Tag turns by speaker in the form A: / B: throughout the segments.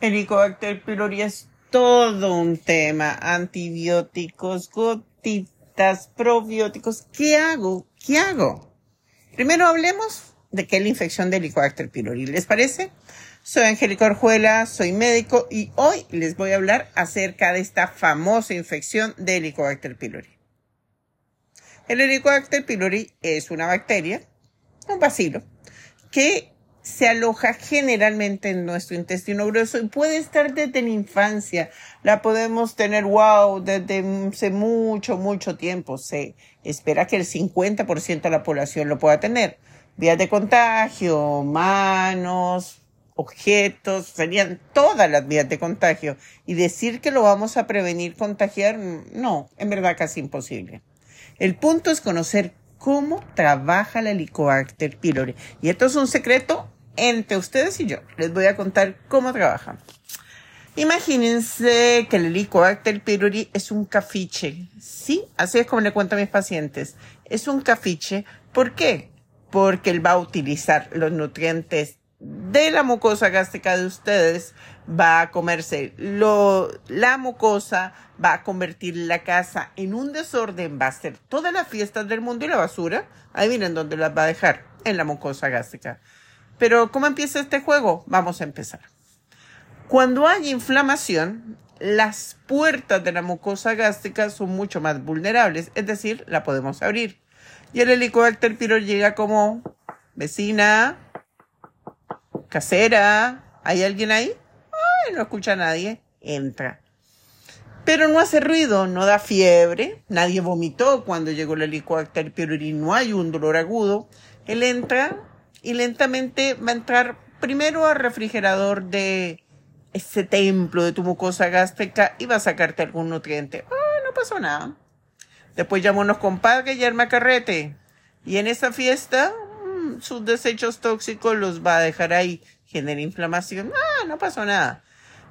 A: Helicobacter pylori es todo un tema. Antibióticos, gotitas, probióticos. ¿Qué hago? ¿Qué hago? Primero hablemos de qué es la infección de Helicobacter pylori. ¿Les parece? Soy Angélica Orjuela, soy médico y hoy les voy a hablar acerca de esta famosa infección de Helicobacter pylori. El Helicobacter pylori es una bacteria, un bacilo, que se aloja generalmente en nuestro intestino grueso y puede estar desde la infancia. La podemos tener, wow, desde hace mucho, mucho tiempo. Se espera que el 50% de la población lo pueda tener. Vías de contagio, manos, objetos, serían todas las vías de contagio. Y decir que lo vamos a prevenir contagiar, no, en verdad casi imposible. El punto es conocer cómo trabaja la Helicobacter pylori. Y esto es un secreto entre ustedes y yo. Les voy a contar cómo trabaja. Imagínense que el Helicobacter pylori es un cafiche. Sí, así es como le cuento a mis pacientes. Es un cafiche. ¿Por qué? Porque él va a utilizar los nutrientes de la mucosa gástrica de ustedes, va a comerse lo, la mucosa, va a convertir la casa en un desorden, va a hacer todas las fiestas del mundo y la basura. Ahí miren dónde las va a dejar, en la mucosa gástrica. Pero, ¿cómo empieza este juego? Vamos a empezar. Cuando hay inflamación, las puertas de la mucosa gástrica son mucho más vulnerables, es decir, la podemos abrir. Y el helicobacter pylori llega como vecina, casera, ¿hay alguien ahí? Ay, no escucha a nadie, entra. Pero no hace ruido, no da fiebre, nadie vomitó cuando llegó el helicobacter pylori, no hay un dolor agudo. Él entra, y lentamente va a entrar primero al refrigerador de ese templo de tu mucosa gástrica y va a sacarte algún nutriente. Ah, no pasó nada. Después llamó unos compadres y carrete. Y en esa fiesta, mm, sus desechos tóxicos los va a dejar ahí. Genera inflamación. Ah, no pasó nada.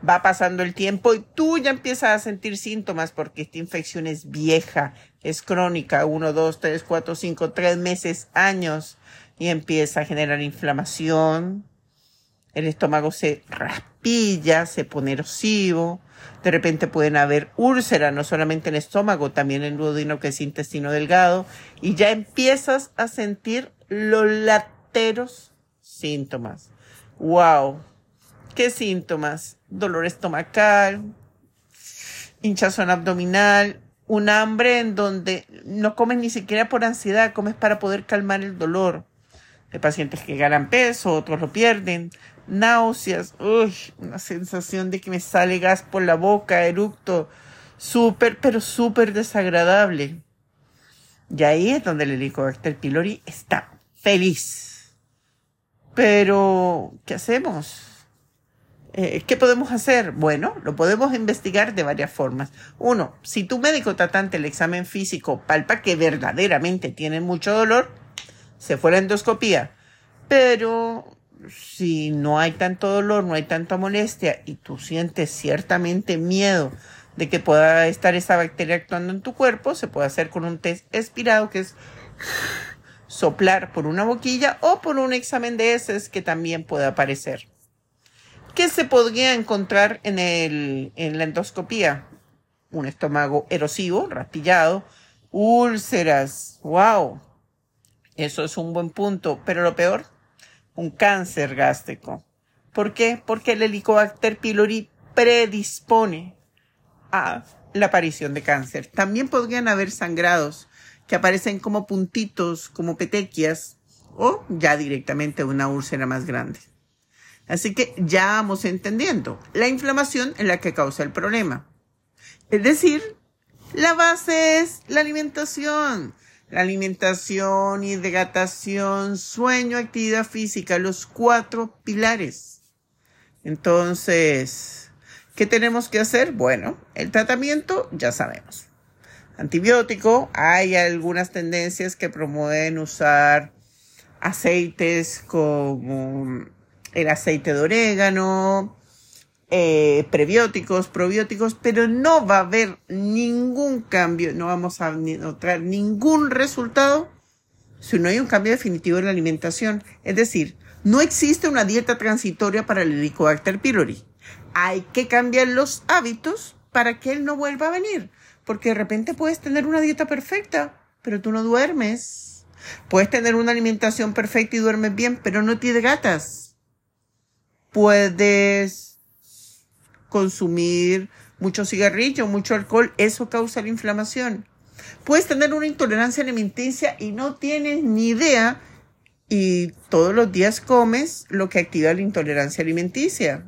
A: Va pasando el tiempo y tú ya empiezas a sentir síntomas porque esta infección es vieja, es crónica, uno, dos, tres, cuatro, cinco, tres meses, años y empieza a generar inflamación. El estómago se raspilla, se pone erosivo. De repente pueden haber úlceras, no solamente en el estómago, también en el duodeno, que es intestino delgado. Y ya empiezas a sentir los lateros síntomas. ¡Wow! ¿Qué síntomas? Dolor estomacal, hinchazón abdominal, un hambre en donde no comes ni siquiera por ansiedad, comes para poder calmar el dolor de pacientes que ganan peso, otros lo pierden, náuseas, uy, una sensación de que me sale gas por la boca, eructo, súper, pero súper desagradable. Y ahí es donde el Helicobacter pylori está feliz. Pero, ¿qué hacemos? Eh, ¿Qué podemos hacer? Bueno, lo podemos investigar de varias formas. Uno, si tu médico tratante el examen físico palpa que verdaderamente tiene mucho dolor, se fue la endoscopía. Pero si no hay tanto dolor, no hay tanta molestia y tú sientes ciertamente miedo de que pueda estar esa bacteria actuando en tu cuerpo, se puede hacer con un test expirado que es soplar por una boquilla o por un examen de heces que también puede aparecer. ¿Qué se podría encontrar en, el, en la endoscopía? Un estómago erosivo, raspillado, úlceras, wow, eso es un buen punto, pero lo peor, un cáncer gástrico. ¿Por qué? Porque el Helicobacter pylori predispone a la aparición de cáncer. También podrían haber sangrados que aparecen como puntitos, como petequias, o ya directamente una úlcera más grande. Así que ya vamos entendiendo la inflamación en la que causa el problema. Es decir, la base es la alimentación alimentación, hidratación, sueño, actividad física, los cuatro pilares. Entonces, ¿qué tenemos que hacer? Bueno, el tratamiento ya sabemos. Antibiótico, hay algunas tendencias que promueven usar aceites como el aceite de orégano, eh, prebióticos, probióticos, pero no va a haber ningún cambio, no vamos a notar ningún resultado si no hay un cambio definitivo en la alimentación. Es decir, No existe una dieta transitoria para el Helicobacter pylori. Hay que cambiar los hábitos para que él no vuelva a venir. Porque de repente puedes tener una dieta perfecta, pero tú no duermes. Puedes tener una alimentación perfecta y duermes bien, pero no te hidratas. Puedes consumir mucho cigarrillo, mucho alcohol, eso causa la inflamación. Puedes tener una intolerancia alimenticia y no tienes ni idea y todos los días comes lo que activa la intolerancia alimenticia.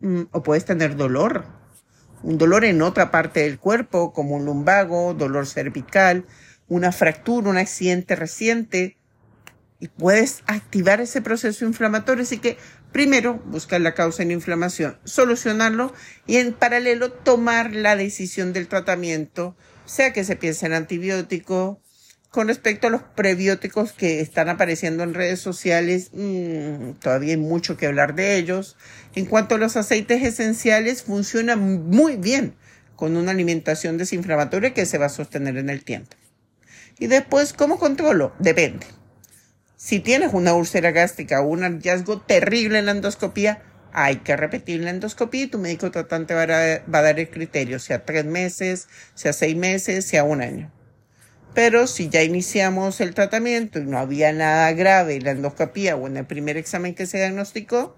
A: Mm, o puedes tener dolor, un dolor en otra parte del cuerpo, como un lumbago, dolor cervical, una fractura, un accidente reciente, y puedes activar ese proceso inflamatorio. Así que primero buscar la causa la inflamación, solucionarlo y en paralelo tomar la decisión del tratamiento, sea que se piense en antibiótico, con respecto a los prebióticos que están apareciendo en redes sociales, mmm, todavía hay mucho que hablar de ellos. En cuanto a los aceites esenciales, funcionan muy bien con una alimentación desinflamatoria que se va a sostener en el tiempo. Y después, ¿cómo controlo? Depende. Si tienes una úlcera gástrica o un hallazgo terrible en la endoscopía, hay que repetir la endoscopía y tu médico tratante va a, dar el criterio, sea tres meses, sea seis meses, sea un año. Pero si ya iniciamos el tratamiento y no había nada grave en la endoscopía o en el primer examen que se diagnosticó,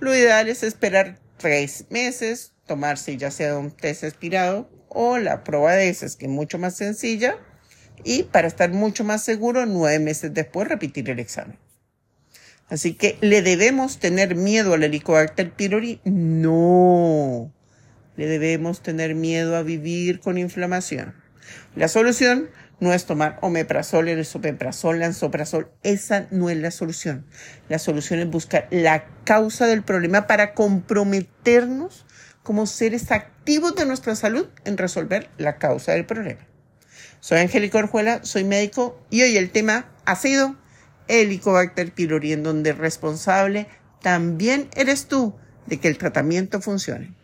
A: lo ideal es esperar tres meses, tomarse ya sea un test expirado o la prueba de esas, que es mucho más sencilla, y para estar mucho más seguro, nueve meses después repetir el examen. Así que, ¿le debemos tener miedo al Helicobacter pylori? No. Le debemos tener miedo a vivir con inflamación. La solución no es tomar omeprazol, el esopeprazol, lansoprazol. Esa no es la solución. La solución es buscar la causa del problema para comprometernos como seres activos de nuestra salud en resolver la causa del problema. Soy Angélica Orjuela, soy médico y hoy el tema ha sido Helicobacter pylori, en donde responsable también eres tú de que el tratamiento funcione.